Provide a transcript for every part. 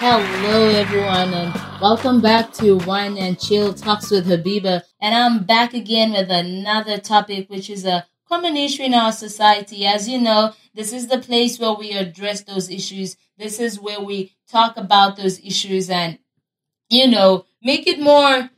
Hello, everyone, and welcome back to Wine and Chill Talks with Habiba. And I'm back again with another topic, which is a common issue in our society. As you know, this is the place where we address those issues. This is where we talk about those issues and, you know, make it more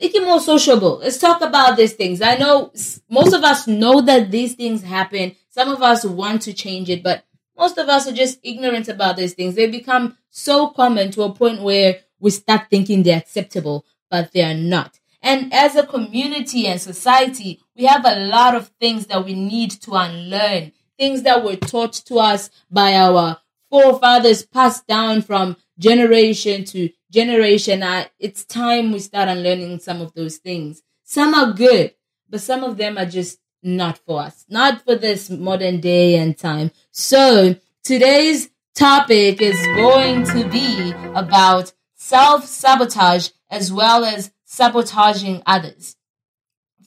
make it more sociable. Let's talk about these things. I know most of us know that these things happen. Some of us want to change it, but most of us are just ignorant about these things. They become so common to a point where we start thinking they're acceptable, but they are not. And as a community and society, we have a lot of things that we need to unlearn, things that were taught to us by our forefathers, passed down from generation to generation. Uh, it's time we start unlearning some of those things. Some are good, but some of them are just not for us, not for this modern day and time. So today's topic is going to be about self sabotage as well as sabotaging others.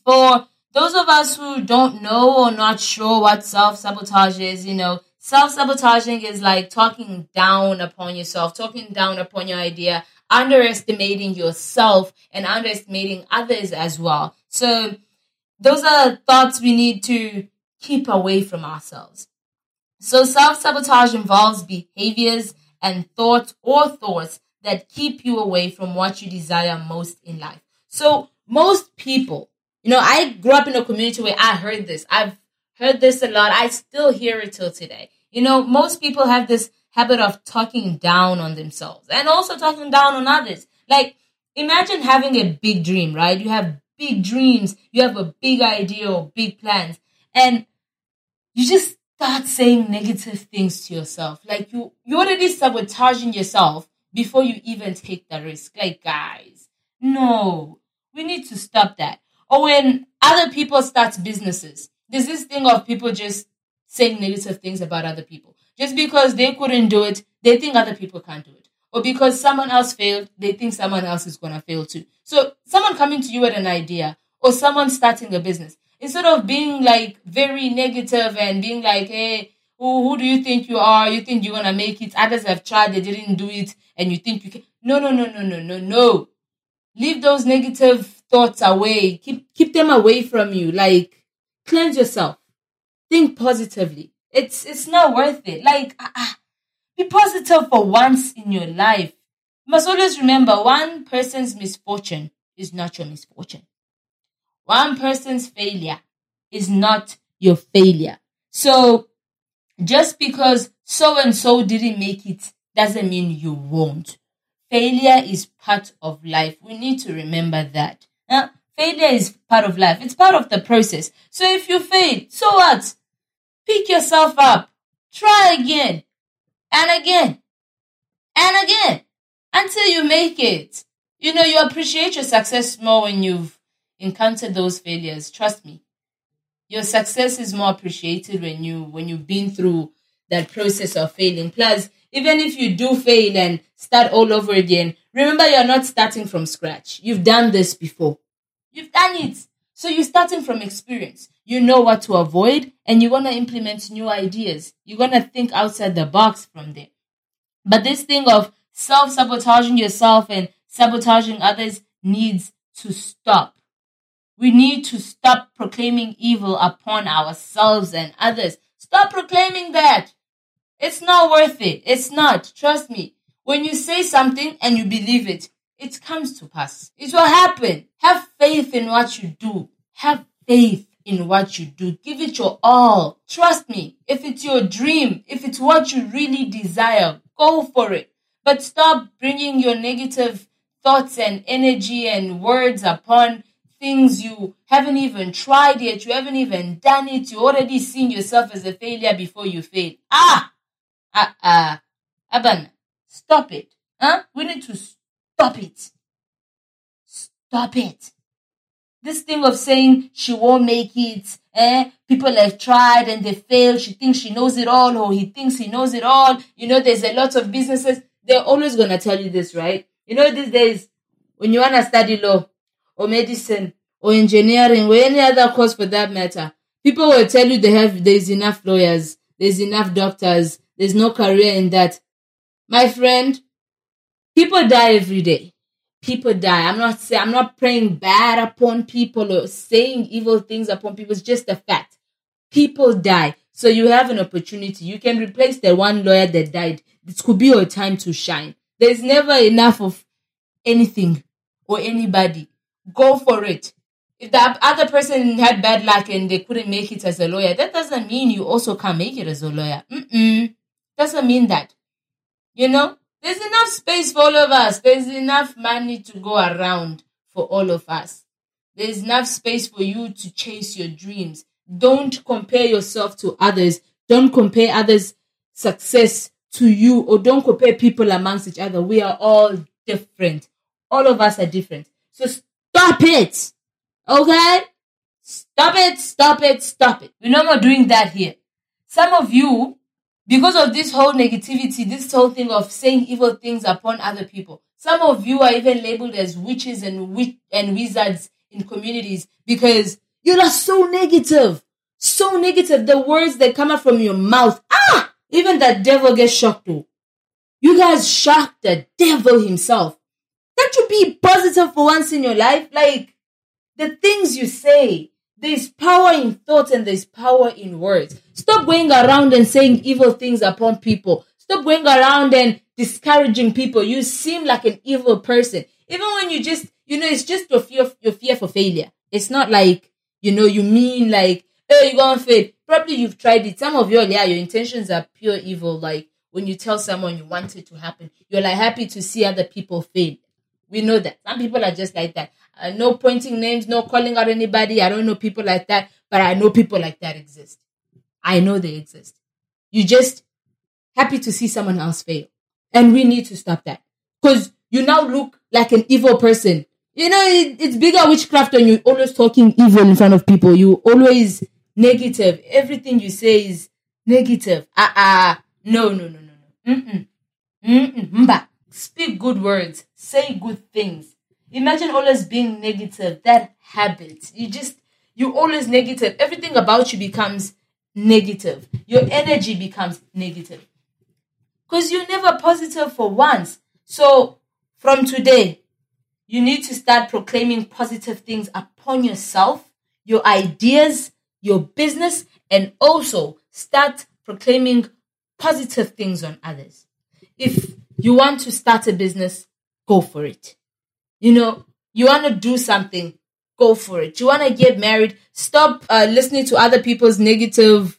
For those of us who don't know or not sure what self sabotage is, you know, self sabotaging is like talking down upon yourself, talking down upon your idea, underestimating yourself and underestimating others as well. So those are thoughts we need to keep away from ourselves. So self sabotage involves behaviors and thoughts or thoughts that keep you away from what you desire most in life. So most people, you know, I grew up in a community where I heard this. I've heard this a lot. I still hear it till today. You know, most people have this habit of talking down on themselves and also talking down on others. Like, imagine having a big dream, right? You have big dreams, you have a big idea or big plans, and you just start saying negative things to yourself. Like you, you're already sabotaging yourself before you even take the risk. Like, guys, no, we need to stop that. Or when other people start businesses, there's this thing of people just saying negative things about other people. Just because they couldn't do it, they think other people can't do it or because someone else failed, they think someone else is going to fail too. So someone coming to you with an idea or someone starting a business, instead of being like very negative and being like, hey, who, who do you think you are? You think you're going to make it? Others have tried, they didn't do it, and you think you can. No, no, no, no, no, no, no. Leave those negative thoughts away. Keep, keep them away from you. Like, cleanse yourself. Think positively. It's, it's not worth it. Like, uh, uh, be positive for once in your life. You must always remember one person's misfortune is not your misfortune. One person's failure is not your failure. So just because so and so didn't make it doesn't mean you won't. Failure is part of life. We need to remember that. Failure is part of life. It's part of the process. So if you fail, so what? Pick yourself up. Try again and again and again until you make it. You know, you appreciate your success more when you've encountered those failures. Trust me. Your success is more appreciated when you when you've been through that process of failing. Plus, even if you do fail and start all over again, remember you're not starting from scratch. You've done this before. You've done it. So you're starting from experience. You know what to avoid and you're going to implement new ideas. You're going to think outside the box from there. But this thing of self sabotaging yourself and sabotaging others needs to stop. We need to stop proclaiming evil upon ourselves and others. Stop proclaiming that. It's not worth it. It's not. Trust me. When you say something and you believe it, it comes to pass. It will happen. Have faith in what you do. Have faith in what you do. Give it your all. Trust me. If it's your dream, if it's what you really desire, go for it. But stop bringing your negative thoughts and energy and words upon things you haven't even tried yet. You haven't even done it. You already seen yourself as a failure before you fail. Ah! Ah, ah. Aban, stop it. Huh? We need to Stop it. Stop it. This thing of saying she won't make it, eh? People have tried and they failed. She thinks she knows it all, or he thinks he knows it all. You know, there's a lot of businesses. They're always gonna tell you this, right? You know, these days, when you wanna study law, or medicine, or engineering, or any other course for that matter, people will tell you they have there's enough lawyers, there's enough doctors, there's no career in that. My friend, People die every day. People die. I'm not saying I'm not praying bad upon people or saying evil things upon people. It's just a fact. People die. So you have an opportunity. You can replace the one lawyer that died. This could be your time to shine. There's never enough of anything or anybody. Go for it. If the other person had bad luck and they couldn't make it as a lawyer, that doesn't mean you also can't make it as a lawyer. Mm-mm. Doesn't mean that. You know, there's enough space for all of us. There's enough money to go around for all of us. There's enough space for you to chase your dreams. Don't compare yourself to others. Don't compare others' success to you or don't compare people amongst each other. We are all different. All of us are different. So stop it. Okay? Stop it, stop it, stop it. We're no more doing that here. Some of you, because of this whole negativity, this whole thing of saying evil things upon other people, some of you are even labeled as witches and witch and wizards in communities because you are so negative. So negative. The words that come out from your mouth. Ah! Even the devil gets shocked too. You guys shocked the devil himself. Can't you be positive for once in your life? Like the things you say, there's power in thoughts and there's power in words. Stop going around and saying evil things upon people. Stop going around and discouraging people. You seem like an evil person. Even when you just, you know, it's just your fear, your fear for failure. It's not like, you know, you mean like, hey, you're gonna fail. Probably you've tried it. Some of you, yeah, your intentions are pure evil. Like when you tell someone you want it to happen, you're like happy to see other people fail. We know that. Some people are just like that. Uh, no pointing names, no calling out anybody. I don't know people like that, but I know people like that exist. I know they exist. You just happy to see someone else fail. And we need to stop that. Because you now look like an evil person. You know, it, it's bigger witchcraft when you're always talking evil in front of people. You always negative. Everything you say is negative. Ah, uh. Uh, no, no, no, no, no. Mm-mm. Mm-mm. Mba. Speak good words. Say good things. Imagine always being negative. That habit. You just, you always negative. Everything about you becomes negative. Your energy becomes negative. Because you're never positive for once. So from today, you need to start proclaiming positive things upon yourself, your ideas, your business, and also start proclaiming positive things on others. If you want to start a business, go for it. You know, you want to do something, go for it. You want to get married, stop uh, listening to other people's negative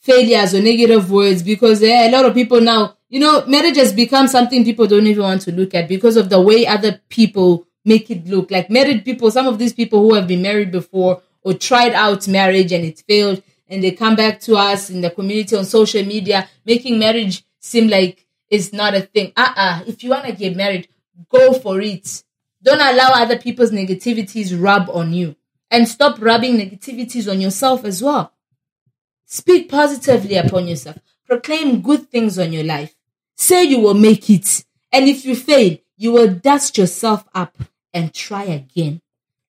failures or negative words because there are a lot of people now, you know, marriage has become something people don't even want to look at because of the way other people make it look. Like married people, some of these people who have been married before or tried out marriage and it failed and they come back to us in the community on social media making marriage seem like it's not a thing. Uh-uh. If you want to get married, go for it. Don't allow other people's negativities rub on you. And stop rubbing negativities on yourself as well. Speak positively upon yourself. Proclaim good things on your life. Say you will make it. And if you fail, you will dust yourself up and try again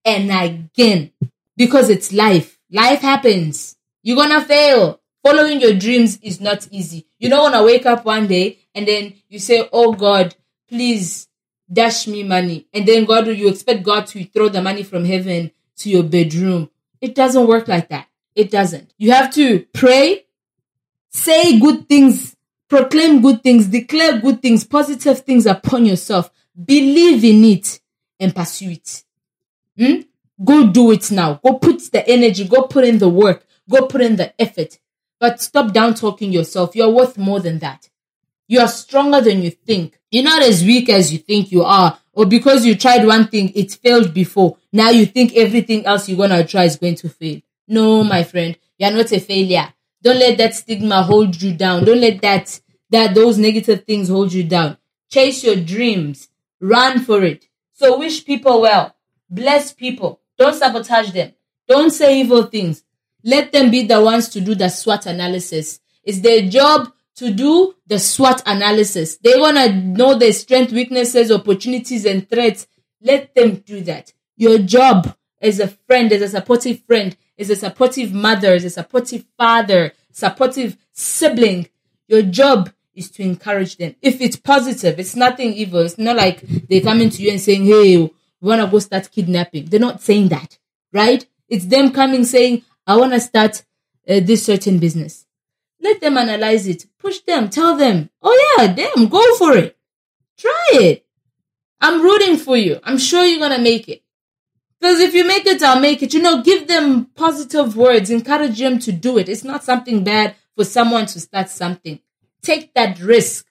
and again because it's life. Life happens. You're gonna fail. Following your dreams is not easy. You don't wanna wake up one day and then you say, Oh God, please dash me money. And then God, you expect God to throw the money from heaven to your bedroom. It doesn't work like that. It doesn't. You have to pray, say good things, proclaim good things, declare good things, positive things upon yourself. Believe in it and pursue it. Hmm? Go do it now. Go put the energy. Go put in the work. Go put in the effort. But stop down talking yourself. You're worth more than that. You are stronger than you think. You're not as weak as you think you are. Or because you tried one thing, it failed before. Now you think everything else you're gonna try is going to fail. No, my friend, you're not a failure. Don't let that stigma hold you down. Don't let that that those negative things hold you down. Chase your dreams. Run for it. So wish people well. Bless people. Don't sabotage them. Don't say evil things. Let them be the ones to do the SWOT analysis. It's their job to do the SWOT analysis. They want to know their strength, weaknesses, opportunities, and threats. Let them do that. Your job as a friend, as a supportive friend, as a supportive mother, as a supportive father, supportive sibling. Your job is to encourage them. If it's positive, it's nothing evil. It's not like they're coming to you and saying, Hey, we want to go start kidnapping. They're not saying that, right? It's them coming saying, I want to start uh, this certain business. Let them analyze it. Push them. Tell them, oh yeah, damn, go for it. Try it. I'm rooting for you. I'm sure you're going to make it. Because if you make it, I'll make it. You know, give them positive words. Encourage them to do it. It's not something bad for someone to start something. Take that risk.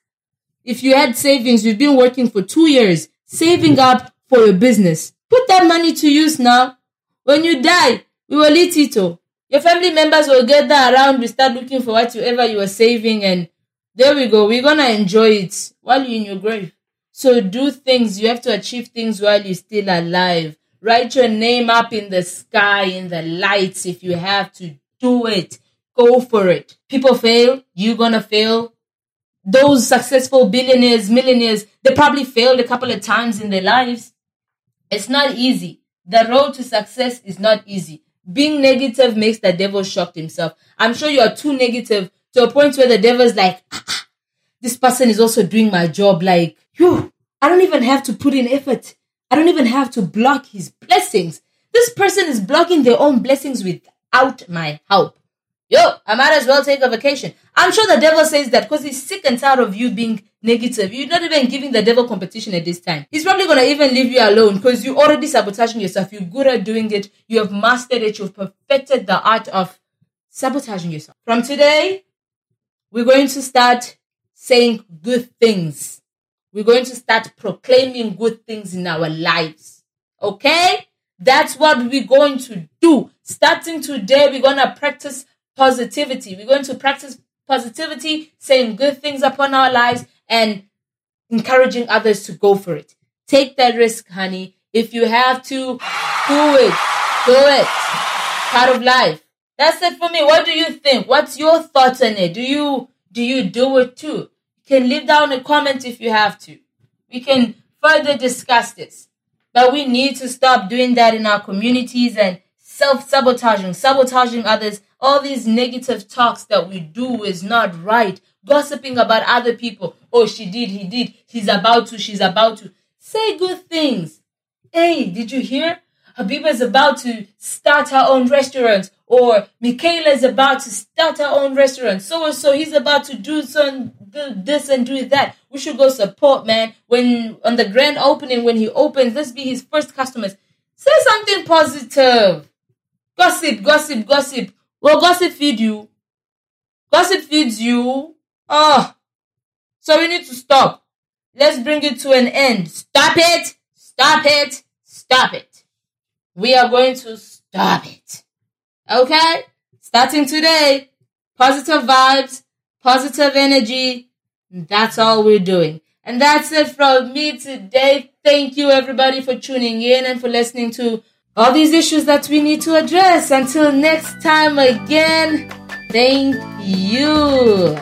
If you had savings, you've been working for two years, saving up for your business. Put that money to use now. When you die, we will eat it all. Your family members will gather around, we start looking for whatever you were saving, and there we go. We're gonna enjoy it while you're in your grave. So do things. You have to achieve things while you're still alive. Write your name up in the sky, in the lights if you have to do it. Go for it. People fail. You're gonna fail. Those successful billionaires, millionaires, they probably failed a couple of times in their lives. It's not easy. The road to success is not easy. Being negative makes the devil shocked himself. I'm sure you are too negative to a point where the devil's like, ah, ah, this person is also doing my job. Like, Phew, I don't even have to put in effort. I don't even have to block his blessings. This person is blocking their own blessings without my help. Yo, I might as well take a vacation. I'm sure the devil says that because he's sick and tired of you being negative. You're not even giving the devil competition at this time. He's probably going to even leave you alone because you're already sabotaging yourself. You're good at doing it. You have mastered it. You've perfected the art of sabotaging yourself. From today, we're going to start saying good things we're going to start proclaiming good things in our lives. Okay? That's what we're going to do. Starting today, we're going to practice positivity. We're going to practice positivity, saying good things upon our lives and encouraging others to go for it. Take that risk, honey. If you have to, do it. Do it. Part of life. That's it for me. What do you think? What's your thoughts on it? Do you do you do it too? can leave down a comment if you have to. We can further discuss this. But we need to stop doing that in our communities and self sabotaging, sabotaging others. All these negative talks that we do is not right. Gossiping about other people. Oh, she did, he did, he's about to, she's about to. Say good things. Hey, did you hear? Habiba is about to start her own restaurant, or Michaela is about to start her own restaurant. So and so, he's about to do some do this and do that. We should go support, man. When on the grand opening, when he opens, let's be his first customers. Say something positive. Gossip, gossip, gossip. Well, gossip feed you. Gossip feeds you. Oh, so we need to stop. Let's bring it to an end. Stop it. Stop it. Stop it. We are going to stop it. Okay? Starting today. Positive vibes, positive energy. That's all we're doing. And that's it from me today. Thank you everybody for tuning in and for listening to all these issues that we need to address. Until next time again, thank you.